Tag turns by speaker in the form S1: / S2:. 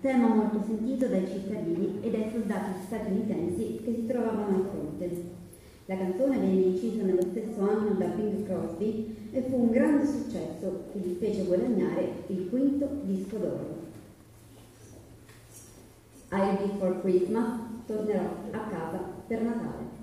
S1: tema molto sentito dai cittadini e dai soldati statunitensi che si trovavano al fronte. La canzone venne incisa nello stesso anno da Bing Crosby e fu un grande successo che gli fece guadagnare il quinto disco d'oro. I'll Be for Christmas tornerò a casa per Natale.